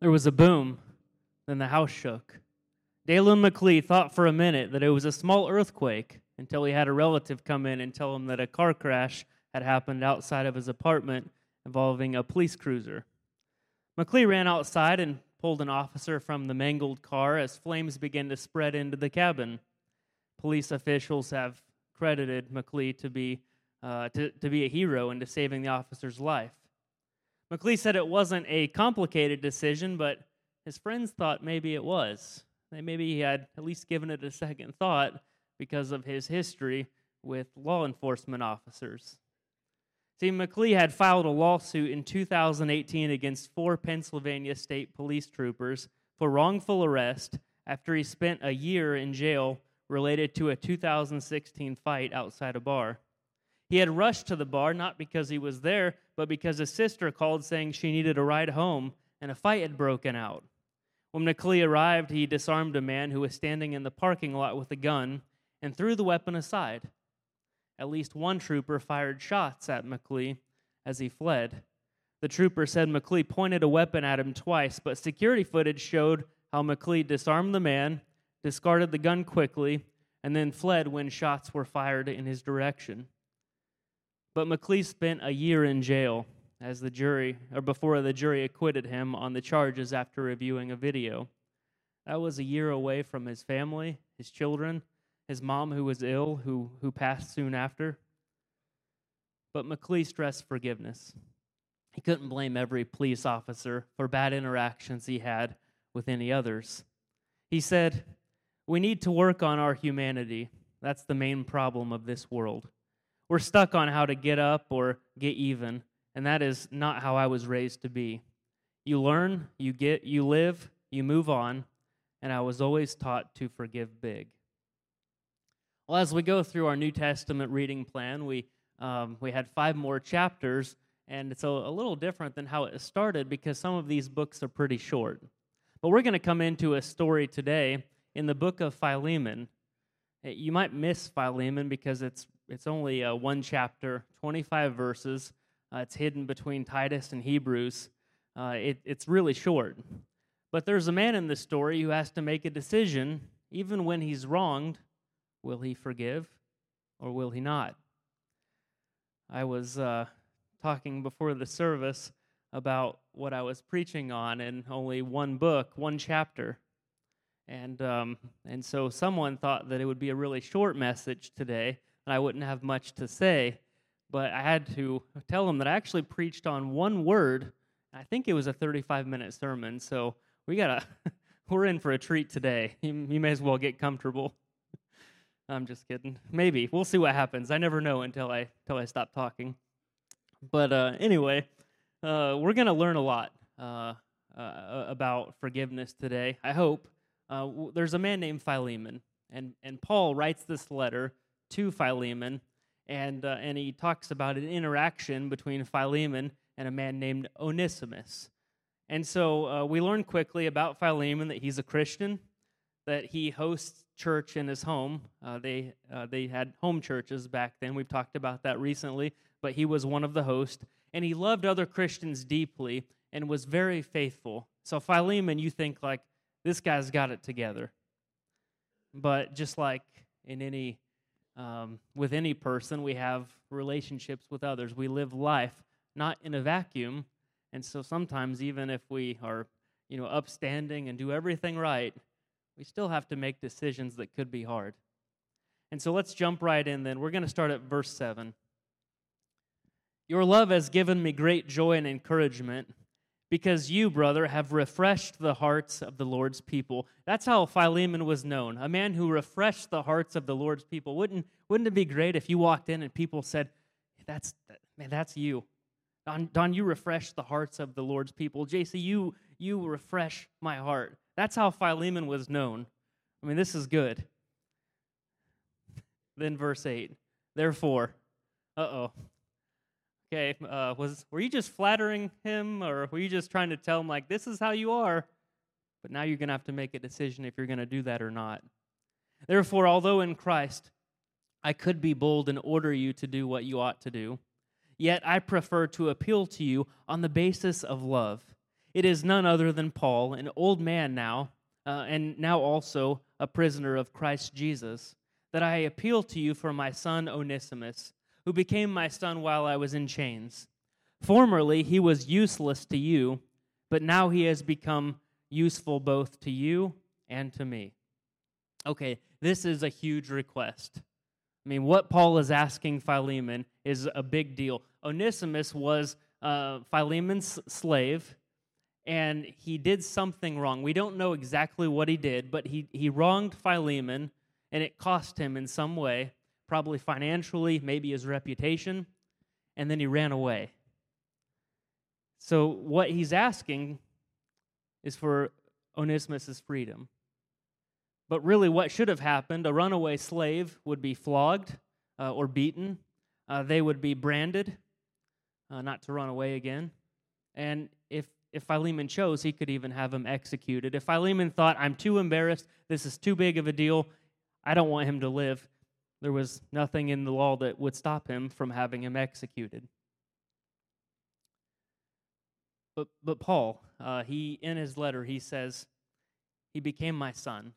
There was a boom, then the house shook. Dalen McLee thought for a minute that it was a small earthquake until he had a relative come in and tell him that a car crash had happened outside of his apartment involving a police cruiser. McLee ran outside and pulled an officer from the mangled car as flames began to spread into the cabin. Police officials have credited McLee to be, uh, to, to be a hero into saving the officer's life. McLee said it wasn't a complicated decision, but his friends thought maybe it was. Maybe he had at least given it a second thought because of his history with law enforcement officers. See, McLee had filed a lawsuit in 2018 against four Pennsylvania state police troopers for wrongful arrest after he spent a year in jail related to a 2016 fight outside a bar. He had rushed to the bar not because he was there, but because his sister called saying she needed a ride home and a fight had broken out. When McLee arrived, he disarmed a man who was standing in the parking lot with a gun and threw the weapon aside. At least one trooper fired shots at McLee as he fled. The trooper said McLee pointed a weapon at him twice, but security footage showed how McLee disarmed the man, discarded the gun quickly, and then fled when shots were fired in his direction. But McLee spent a year in jail as the jury, or before the jury acquitted him on the charges after reviewing a video. That was a year away from his family, his children, his mom who was ill, who, who passed soon after. But McLee stressed forgiveness. He couldn't blame every police officer for bad interactions he had with any others. He said, We need to work on our humanity. That's the main problem of this world. We're stuck on how to get up or get even, and that is not how I was raised to be. You learn, you get, you live, you move on, and I was always taught to forgive big. Well, as we go through our New Testament reading plan, we, um, we had five more chapters, and it's a, a little different than how it started because some of these books are pretty short. But we're going to come into a story today in the book of Philemon. Eh, you might miss Philemon because it's, it's only uh, one chapter, 25 verses. Uh, it's hidden between Titus and Hebrews. Uh, it, it's really short. But there's a man in this story who has to make a decision, even when he's wronged, Will he forgive or will he not? I was uh, talking before the service about what I was preaching on in only one book, one chapter. And, um, and so someone thought that it would be a really short message today, and I wouldn't have much to say. But I had to tell them that I actually preached on one word. I think it was a 35 minute sermon. So we got to, we're in for a treat today. You, you may as well get comfortable. I'm just kidding. Maybe we'll see what happens. I never know until I until I stop talking. But uh, anyway, uh, we're gonna learn a lot uh, uh about forgiveness today. I hope. Uh, there's a man named Philemon, and and Paul writes this letter to Philemon, and uh, and he talks about an interaction between Philemon and a man named Onesimus. And so we learn quickly about Philemon that he's a Christian, that he hosts church in his home. Uh, they, uh, they had home churches back then. We've talked about that recently, but he was one of the hosts. And he loved other Christians deeply and was very faithful. So, Philemon, you think, like, this guy's got it together. But just like in any, um, with any person, we have relationships with others. We live life not in a vacuum. And so sometimes, even if we are, you know, upstanding and do everything right, we still have to make decisions that could be hard. And so let's jump right in then. We're going to start at verse 7. Your love has given me great joy and encouragement because you, brother, have refreshed the hearts of the Lord's people. That's how Philemon was known, a man who refreshed the hearts of the Lord's people. Wouldn't, wouldn't it be great if you walked in and people said, that's, man, that's you. Don, Don, you refresh the hearts of the Lord's people. JC, you, you refresh my heart. That's how Philemon was known. I mean, this is good. Then verse 8. Therefore, uh oh. Okay, uh, was were you just flattering him, or were you just trying to tell him like this is how you are? But now you're going to have to make a decision if you're going to do that or not. Therefore, although in Christ I could be bold and order you to do what you ought to do, yet I prefer to appeal to you on the basis of love. it is none other than Paul, an old man now, uh, and now also a prisoner of Christ Jesus, that I appeal to you for my son Onesimus, who became my son while I was in chains. Formerly he was useless to you, but now he has become useful both to you and to me. Okay, this is a huge request. I mean, what Paul is asking Philemon is a big deal. Onesimus was uh, Philemon's slave and he did something wrong. We don't know exactly what he did, but he, he wronged Philemon, and it cost him in some way, probably financially, maybe his reputation, and then he ran away. So, what he's asking is for Onesimus' freedom. But really, what should have happened a runaway slave would be flogged uh, or beaten, uh, they would be branded, uh, not to run away again. And if if Philemon chose, he could even have him executed. If Philemon thought, I'm too embarrassed, this is too big of a deal, I don't want him to live, there was nothing in the law that would stop him from having him executed. But, but Paul, uh, he in his letter, he says, he became my son.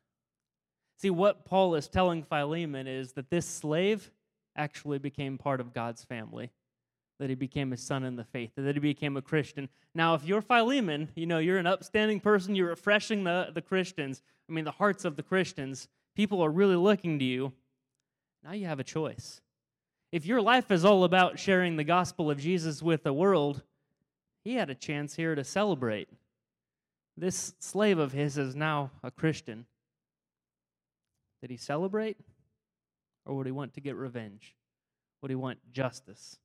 See, what Paul is telling Philemon is that this slave actually became part of God's family that he became a son in the faith, that he became a Christian. Now, if you're Philemon, you know, you're an upstanding person, you're refreshing the, the Christians, I mean, the hearts of the Christians, people are really looking to you. Now you have a choice. If your life is all about sharing the gospel of Jesus with the world, he had a chance here to celebrate. This slave of his is now a Christian. Did he celebrate? Or would he want to get revenge? Would he want justice?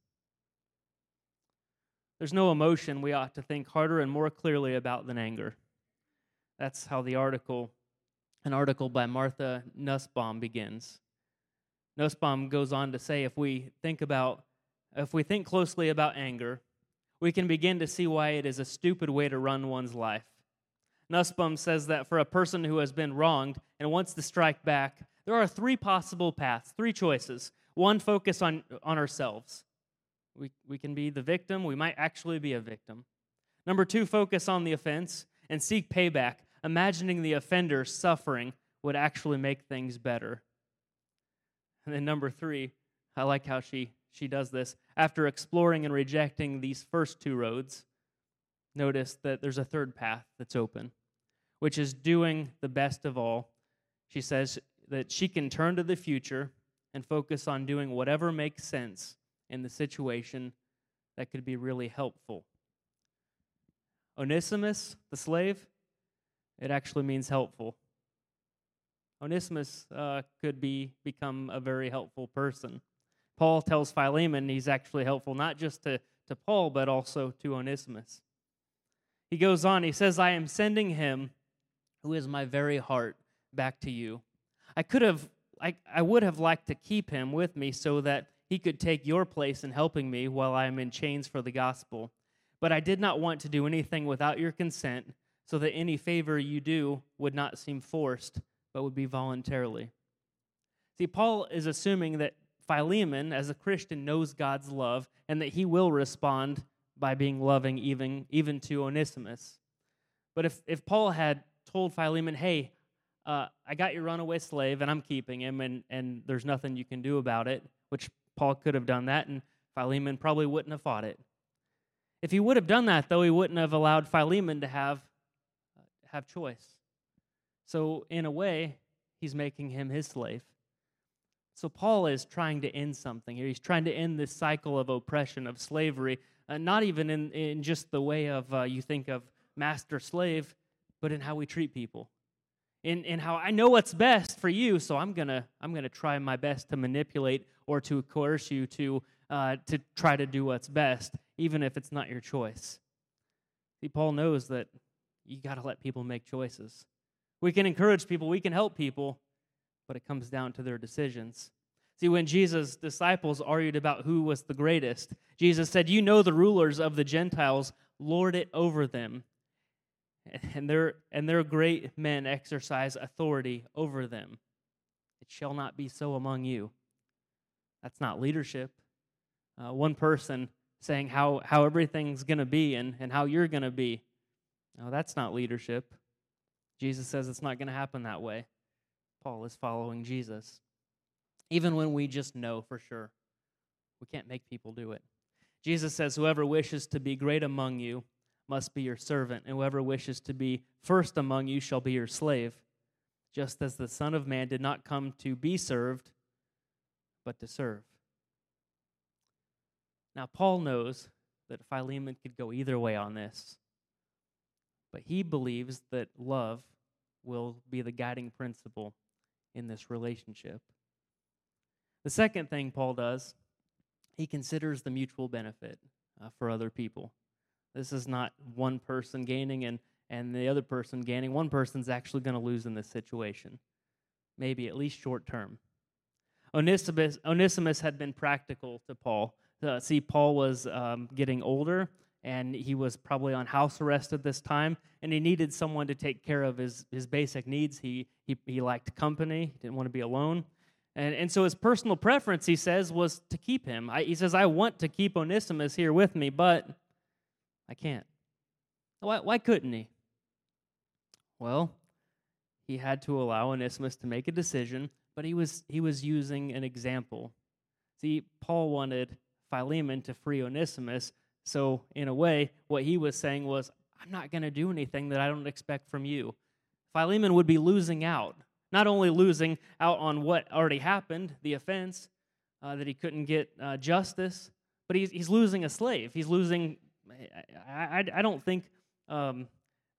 There's no emotion we ought to think harder and more clearly about than anger. That's how the article, an article by Martha Nussbaum begins. Nussbaum goes on to say if we think about if we think closely about anger, we can begin to see why it is a stupid way to run one's life. Nussbaum says that for a person who has been wronged and wants to strike back, there are three possible paths, three choices. One, focus on, on ourselves. We, we can be the victim, we might actually be a victim. Number two, focus on the offense and seek payback, imagining the offender suffering would actually make things better. And then number three, I like how she, she does this. After exploring and rejecting these first two roads, notice that there's a third path that's open, which is doing the best of all. She says that she can turn to the future and focus on doing whatever makes sense in the situation that could be really helpful. Onesimus, the slave, it actually means helpful. Onesimus uh, could be become a very helpful person. Paul tells Philemon he's actually helpful not just to, to Paul, but also to Onesimus. He goes on, he says, I am sending him, who is my very heart, back to you. I could have, I, I would have liked to keep him with me so that he could take your place in helping me while I am in chains for the gospel. But I did not want to do anything without your consent, so that any favor you do would not seem forced, but would be voluntarily. See, Paul is assuming that Philemon, as a Christian, knows God's love and that he will respond by being loving even, even to Onesimus. But if, if Paul had told Philemon, hey, uh, I got your runaway slave and I'm keeping him and, and there's nothing you can do about it, which Paul could have done that, and Philemon probably wouldn't have fought it. If he would have done that, though, he wouldn't have allowed Philemon to have, uh, have choice. So, in a way, he's making him his slave. So, Paul is trying to end something here. He's trying to end this cycle of oppression, of slavery, uh, not even in, in just the way of uh, you think of master slave, but in how we treat people in, in how I know what's best for you, so I'm gonna I'm gonna try my best to manipulate or to coerce you to uh, to try to do what's best, even if it's not your choice. See, Paul knows that you got to let people make choices. We can encourage people, we can help people, but it comes down to their decisions. See, when Jesus' disciples argued about who was the greatest, Jesus said, You know the rulers of the Gentiles lord it over them, and their and their great men exercise authority over them. It shall not be so among you. That's not leadership. Uh, one person saying how how everything's going to be and and how you're going to be. No, that's not leadership. Jesus says it's not going to happen that way. Paul is following Jesus. Even when we just know for sure, we can't make people do it. Jesus says, Whoever wishes to be great among you must be your servant, and whoever wishes to be first among you shall be your slave, just as the Son of Man did not come to be served, but to serve. Now, Paul knows that Philemon could go either way on this, but he believes that love will be the guiding principle in this relationship. The second thing Paul does, he considers the mutual benefit uh, for other people. This is not one person gaining and, and the other person gaining. One person's actually going to lose in this situation, maybe at least short term. Onesimus, Onesimus had been practical to Paul. Uh, see, Paul was um, getting older, and he was probably on house arrest at this time, and he needed someone to take care of his, his basic needs. He, he, he liked company, he didn't want to be alone. And, and so his personal preference, he says, was to keep him. I, he says, I want to keep Onesimus here with me, but I can't. Why, why couldn't he? Well, he had to allow Onesimus to make a decision, but he was, he was using an example. See, Paul wanted Philemon to free Onesimus, so in a way, what he was saying was, I'm not going to do anything that I don't expect from you. Philemon would be losing out, not only losing out on what already happened, the offense, uh, that he couldn't get uh, justice, but he's, he's losing a slave. He's losing I, I, I don't think um,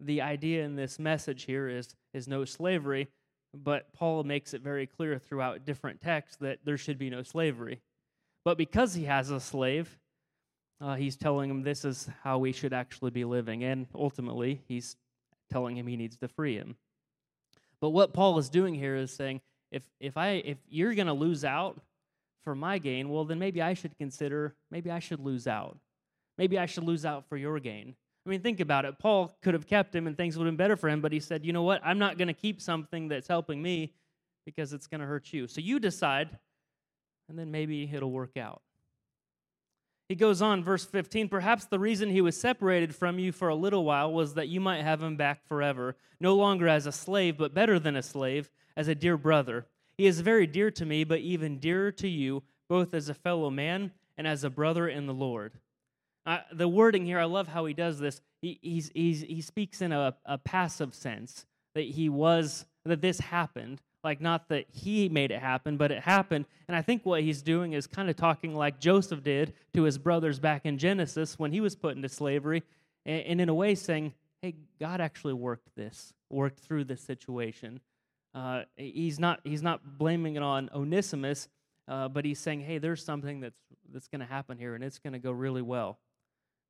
the idea in this message here is, is no slavery, but Paul makes it very clear throughout different texts that there should be no slavery. But because he has a slave, uh, he's telling him this is how we should actually be living. And ultimately, he's telling him he needs to free him. But what Paul is doing here is saying, if, if, I, if you're going to lose out for my gain, well, then maybe I should consider, maybe I should lose out. Maybe I should lose out for your gain. I mean, think about it. Paul could have kept him and things would have been better for him, but he said, you know what? I'm not going to keep something that's helping me because it's going to hurt you. So you decide, and then maybe it'll work out. He goes on, verse 15 Perhaps the reason he was separated from you for a little while was that you might have him back forever, no longer as a slave, but better than a slave, as a dear brother. He is very dear to me, but even dearer to you, both as a fellow man and as a brother in the Lord. Uh, the wording here, I love how he does this. He, he's, he's, he speaks in a, a passive sense that he was, that this happened. Like, not that he made it happen, but it happened. And I think what he's doing is kind of talking like Joseph did to his brothers back in Genesis when he was put into slavery. And, in a way, saying, hey, God actually worked this, worked through this situation. Uh, he's, not, he's not blaming it on Onesimus, uh, but he's saying, hey, there's something that's, that's going to happen here, and it's going to go really well.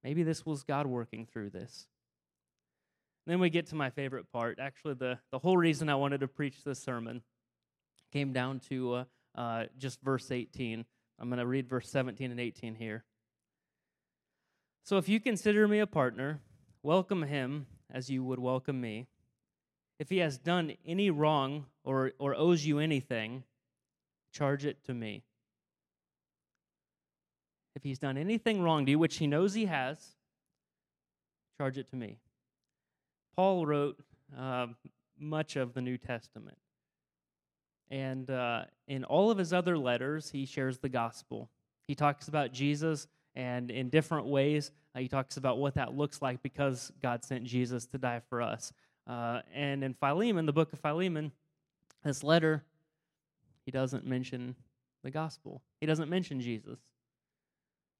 Maybe this was God working through this. Then we get to my favorite part. Actually, the, the whole reason I wanted to preach this sermon came down to uh, uh, just verse 18. I'm going to read verse 17 and 18 here. So if you consider me a partner, welcome him as you would welcome me. If he has done any wrong or, or owes you anything, charge it to me if he's done anything wrong to you, which he knows he has, charge it to me. Paul wrote uh, much of the New Testament. And uh, in all of his other letters, he shares the gospel. He talks about Jesus, and in different ways, uh, he talks about what that looks like because God sent Jesus to die for us. Uh, and in Philemon, the book of Philemon, this letter, he doesn't mention the gospel, he doesn't mention Jesus.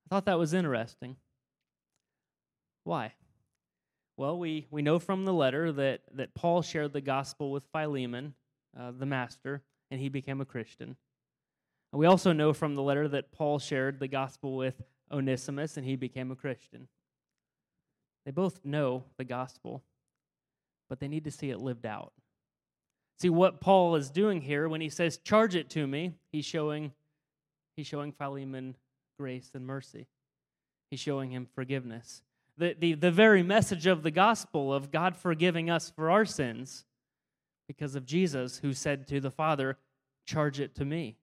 I thought that was interesting. Why? Well, we, we know from the letter that, that Paul shared the gospel with Philemon, uh, the master, and he became a Christian. We also know from the letter that Paul shared the gospel with Onesimus, and he became a Christian. They both know the gospel, but they need to see it lived out. See what Paul is doing here when he says, "Charge it to me." He's showing, he's showing Philemon grace and mercy. He's showing him forgiveness. The, the, the very message of the gospel of God forgiving us for our sins because of Jesus, who said to the Father, Charge it to me.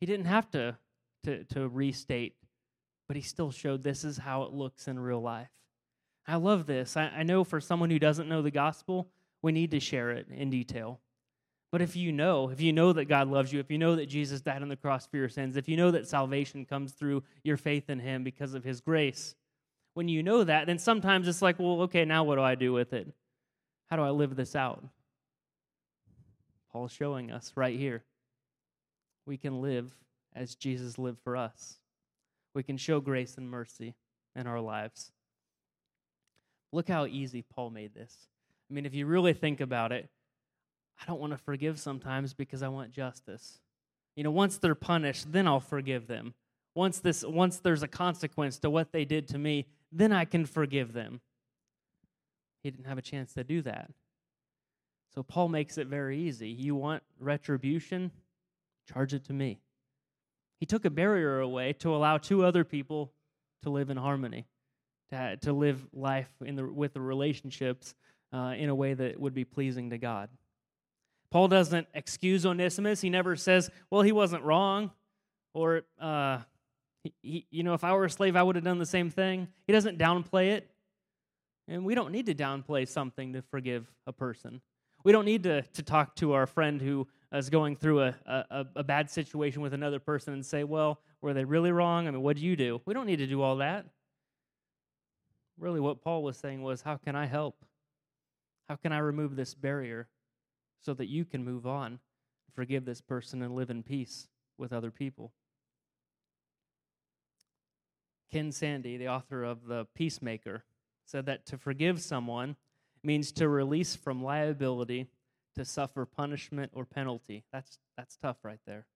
He didn't have to, to, to restate, but he still showed this is how it looks in real life. I love this. I, I know for someone who doesn't know the gospel, we need to share it in detail. But if you know, if you know that God loves you, if you know that Jesus died on the cross for your sins, if you know that salvation comes through your faith in Him because of His grace, when you know that, then sometimes it's like, well, okay, now what do I do with it? How do I live this out? Paul's showing us right here. We can live as Jesus lived for us. We can show grace and mercy in our lives. Look how easy Paul made this. I mean, if you really think about it, I don't want to forgive sometimes because I want justice. You know, once they're punished, then I'll forgive them. Once this once there's a consequence to what they did to me, then I can forgive them. He didn't have a chance to do that. So Paul makes it very easy. You want retribution? Charge it to me. He took a barrier away to allow two other people to live in harmony, to, to live life in the, with the relationships uh, in a way that would be pleasing to God. Paul doesn't excuse Onesimus. He never says, well, he wasn't wrong, or, uh, he, he, you know, if I were a slave, I would have done the same thing. He doesn't downplay it. And we don't need to downplay something to forgive a person. We don't need to, to talk to our friend who is going through a, a, a bad situation with another person and say, well, were they really wrong? I mean, what do you do? We don't need to do all that. Really, what Paul was saying was, how can I help? How can I remove this barrier so that you can move on, forgive this person, and live in peace with other people? Ken Sande, the author of The Peacemaker, said that to forgive someone means to release from liability to suffer punishment or penalty. That's, that's tough right there.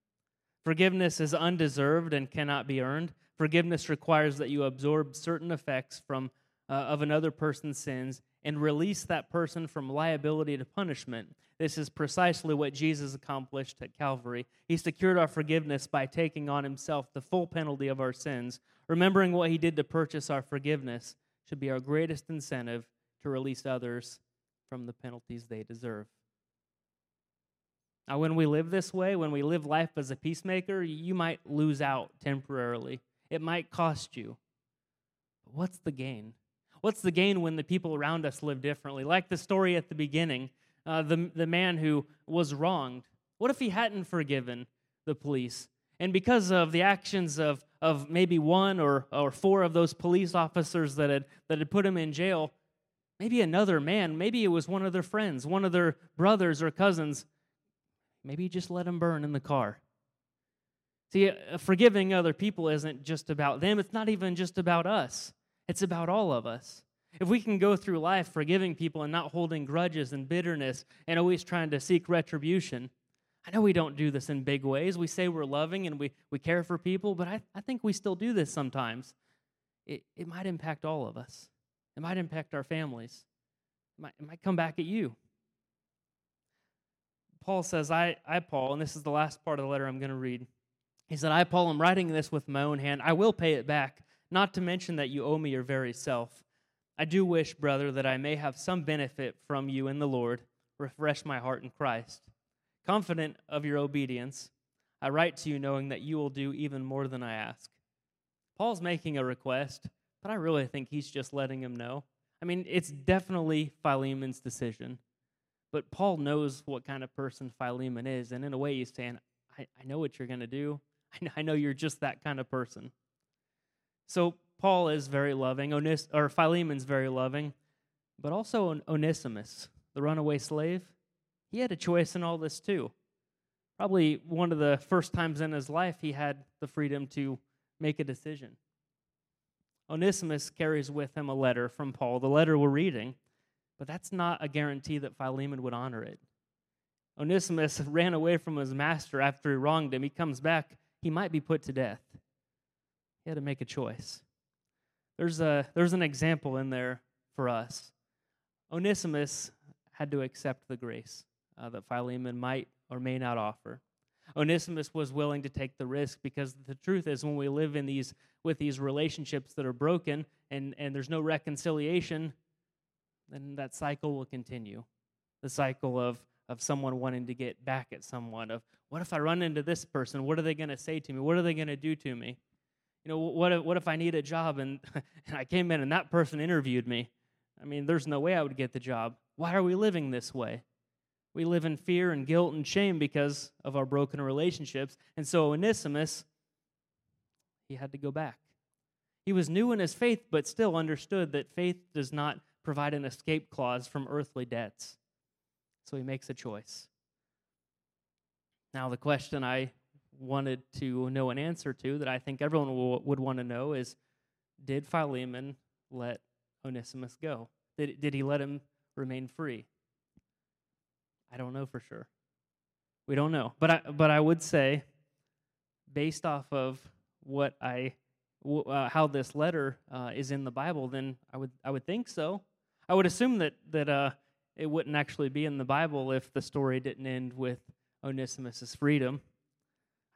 Forgiveness is undeserved and cannot be earned. Forgiveness requires that you absorb certain effects from, uh, of another person's sins and release that person from liability to punishment. This is precisely what Jesus accomplished at Calvary. He secured our forgiveness by taking on himself the full penalty of our sins. Remembering what he did to purchase our forgiveness should be our greatest incentive to release others from the penalties they deserve. Now, when we live this way, when we live life as a peacemaker, you might lose out temporarily. It might cost you. But what's the gain? What's the gain when the people around us live differently? Like the story at the beginning, uh, the, the man who was wronged. What if he hadn't forgiven the police? And because of the actions of, of maybe one or, or four of those police officers that had, that had put him in jail, maybe another man, maybe it was one of their friends, one of their brothers or cousins, maybe he just let him burn in the car. See, uh, forgiving other people isn't just about them, it's not even just about us. It's about all of us. If we can go through life forgiving people and not holding grudges and bitterness and always trying to seek retribution, I know we don't do this in big ways. We say we're loving and we, we care for people, but I, I think we still do this sometimes. It, it might impact all of us, it might impact our families, it might, it might come back at you. Paul says, I, I, Paul, and this is the last part of the letter I'm going to read. He said, I, Paul, am writing this with my own hand. I will pay it back not to mention that you owe me your very self. I do wish, brother, that I may have some benefit from you in the Lord. Refresh my heart in Christ. Confident of your obedience, I write to you knowing that you will do even more than I ask. Paul's making a request, but I really think he's just letting him know. I mean, it's definitely Philemon's decision, but Paul knows what kind of person Philemon is, and in a way, he's saying, I, I know what you're going to do. I know you're just that kind of person. So Paul is very loving, Onis- or Philemon's very loving, but also Onesimus, the runaway slave, he had a choice in all this too. Probably one of the first times in his life he had the freedom to make a decision. Onesimus carries with him a letter from Paul, the letter we're reading, but that's not a guarantee that Philemon would honor it. Onesimus ran away from his master after he wronged him. He comes back, he might be put to death. He had to make a choice. There's, a, there's an example in there for us. Onesimus had to accept the grace uh, that Philemon might or may not offer. Onesimus was willing to take the risk because the truth is when we live in these with these relationships that are broken and, and there's no reconciliation, then that cycle will continue. The cycle of of someone wanting to get back at someone of what if I run into this person? What are they going to say to me? What are they going to do to me? You know, what if, what if I need a job and, and I came in and that person interviewed me? I mean, there's no way I would get the job. Why are we living this way? We live in fear and guilt and shame because of our broken relationships. And so Onesimus, he had to go back. He was new in his faith, but still understood that faith does not provide an escape clause from earthly debts. So he makes a choice. Now, the question I wanted to know an answer to that I think everyone would want to know is Did Philemon let Onesimus go? Did, did he let him remain free? I don't know for sure. We don't know. But I, but I would say, based off of what I, uh, how this letter uh, is in the Bible, then I would, I would think so. I would assume that, that uh, it wouldn't actually be in the Bible if the story didn't end with Onesimus' freedom.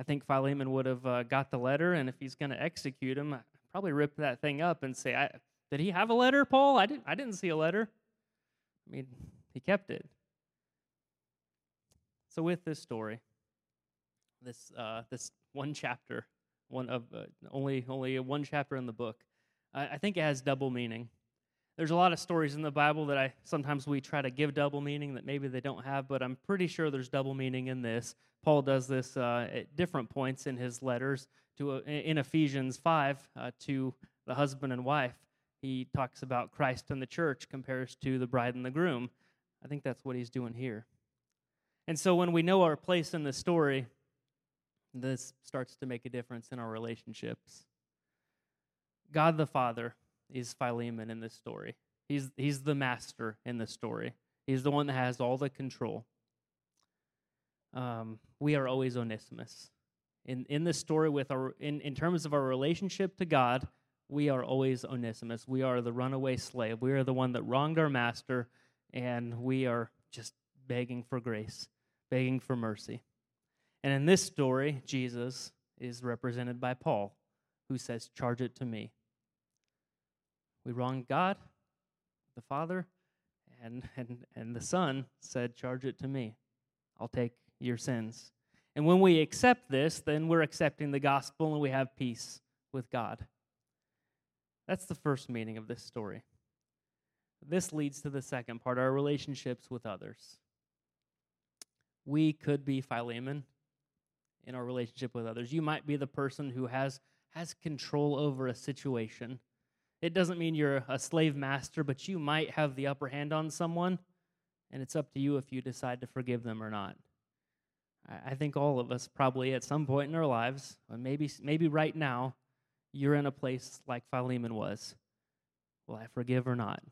I think Philemon would have uh, got the letter, and if he's going to execute him, I'd probably rip that thing up and say, "Did he have a letter, Paul? I didn't. I didn't see a letter. I mean, he kept it." So with this story, this uh, this one chapter, one of uh, only only one chapter in the book, I, I think it has double meaning. There's a lot of stories in the Bible that I sometimes we try to give double meaning that maybe they don't have, but I'm pretty sure there's double meaning in this. Paul does this uh, at different points in his letters to uh, in Ephesians 5 uh, to the husband and wife. He talks about Christ and the church compares to the bride and the groom. I think that's what he's doing here. And so when we know our place in the story, this starts to make a difference in our relationships. God the Father is Philemon in this story. He's, he's the master in this story, he's the one that has all the control. Um, we are always Onesimus. In, in this story, with our, in, in terms of our relationship to God, we are always Onesimus. We are the runaway slave. We are the one that wronged our master, and we are just begging for grace, begging for mercy. And in this story, Jesus is represented by Paul, who says, Charge it to me. We wronged God, the Father, and, and, and the Son said, Charge it to me. I'll take your sins. And when we accept this, then we're accepting the gospel and we have peace with God. That's the first meaning of this story. This leads to the second part our relationships with others. We could be Philemon in our relationship with others. You might be the person who has, has control over a situation it doesn't mean you're a slave master, but you might have the upper hand on someone, and it's up to you if you decide to forgive them or not. I think all of us probably at some point in our lives, maybe maybe right now, you're in a place like Philemon was. Will I forgive or not?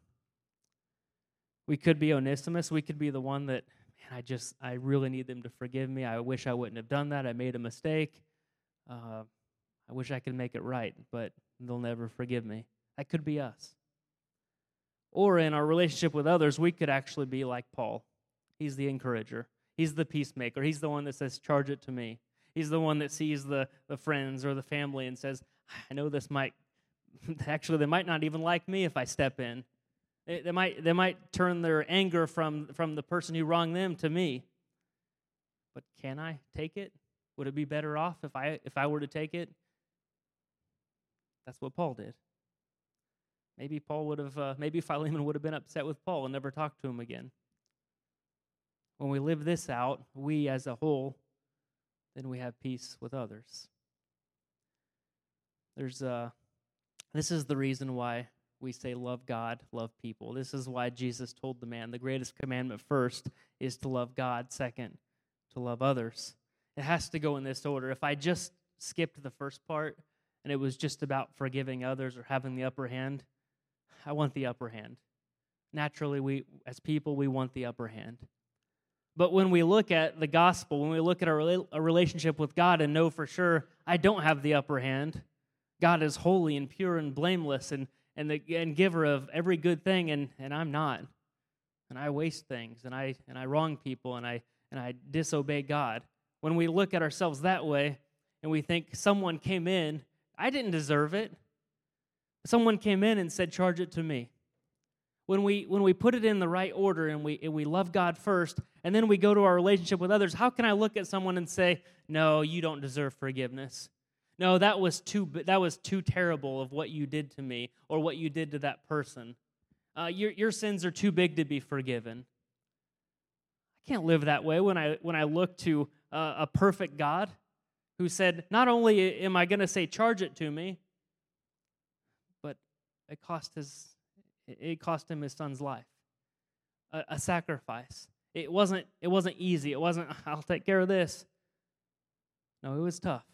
We could be Onesimus. We could be the one that, man, I just, I really need them to forgive me. I wish I wouldn't have done that. I made a mistake. Uh, I wish I could make it right, but they'll never forgive me. That could be us. Or in our relationship with others, we could actually be like Paul. He's the encourager, he's the peacemaker, he's the one that says, Charge it to me. He's the one that sees the, the friends or the family and says, I know this might, actually, they might not even like me if I step in. They, they, might, they might turn their anger from, from the person who wronged them to me. But can I take it? Would it be better off if I, if I were to take it? That's what Paul did. Maybe Paul would have, uh, maybe Philemon would have been upset with Paul and never talked to him again. When we live this out, we as a whole, then we have peace with others. There's, uh, this is the reason why we say love God, love people. This is why Jesus told the man the greatest commandment first is to love God, second, to love others. It has to go in this order. If I just skipped the first part and it was just about forgiving others or having the upper hand, I want the upper hand. Naturally, we as people, we want the upper hand. But when we look at the gospel, when we look at our, relationship with God and know for sure I don't have the upper hand, God is holy and pure and blameless and, and the and giver of every good thing, and, and I'm not. And I waste things and I and I wrong people and I and I disobey God. When we look at ourselves that way and we think someone came in, I didn't deserve it. Someone came in and said, Charge it to me. When we, when we put it in the right order and we, and we love God first, and then we go to our relationship with others, how can I look at someone and say, No, you don't deserve forgiveness? No, that was too, that was too terrible of what you did to me or what you did to that person. uh, your, your sins are too big to be forgiven. I can't live that way when I, when I look to uh, a perfect God who said, Not only am I going to say, charge it to me, but it cost, his, it cost him his son's life, a, a sacrifice. It wasn't, it wasn't easy. It wasn't, I'll take care of this. No, it was tough.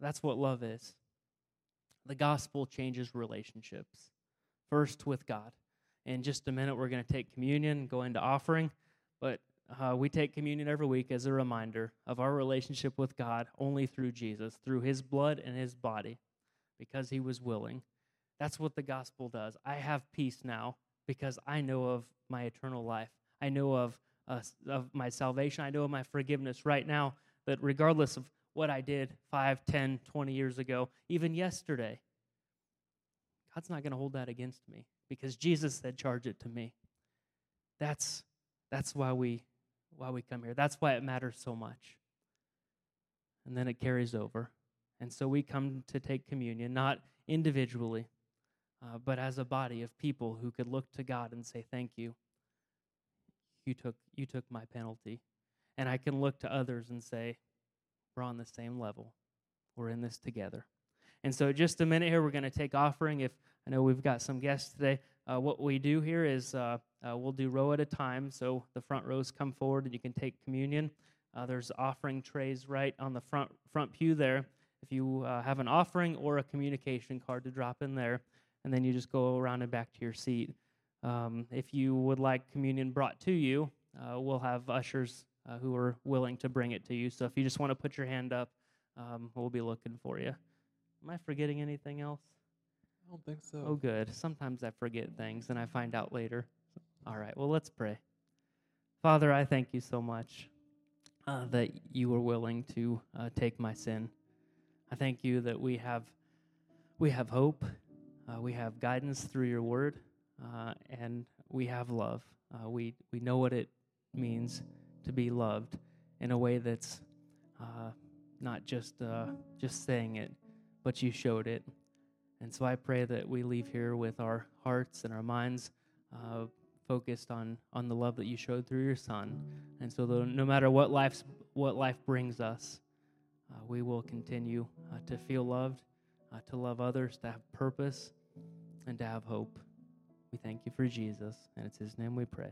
That's what love is. The gospel changes relationships, first with God. In just a minute, we're going to take communion, go into offering, but uh, we take communion every week as a reminder of our relationship with God only through Jesus, through his blood and his body, because he was willing. That's what the gospel does. I have peace now because I know of my eternal life. I know of, uh, of my salvation. I know of my forgiveness right now, that regardless of what I did 5, 10, 20 years ago, even yesterday. God's not going to hold that against me because Jesus said, charge it to me. That's, that's why, we, why we come here. That's why it matters so much. And then it carries over. And so we come to take communion, not individually, uh, but as a body of people who could look to God and say, Thank you. You took, you took my penalty. And I can look to others and say, we're on the same level. We're in this together. And so, just a minute here, we're going to take offering. If I know we've got some guests today, uh, what we do here is uh, uh, we'll do row at a time. So the front rows come forward, and you can take communion. Uh, there's offering trays right on the front front pew there. If you uh, have an offering or a communication card to drop in there, and then you just go around and back to your seat. Um, if you would like communion brought to you, uh, we'll have ushers uh, who are willing to bring it to you. So if you just want to put your hand up, um, we'll be looking for you. Am I forgetting anything else? I don't think so. Oh, good. Sometimes I forget things and I find out later. All right, well, let's pray. Father, I thank you so much uh, that you were willing to uh, take my sin. I thank you that we have we have hope, uh, we have guidance through your word, uh, and we have love. Uh, we we know what it means to be loved in a way that's uh, not just uh, just saying it, but you showed it. And so I pray that we leave here with our hearts and our minds uh, focused on on the love that you showed through your Son. And so no matter what life's what life brings us, uh, we will continue uh, to feel loved, uh, to love others, to have purpose, and to have hope. We thank you for Jesus, and it's His name we pray.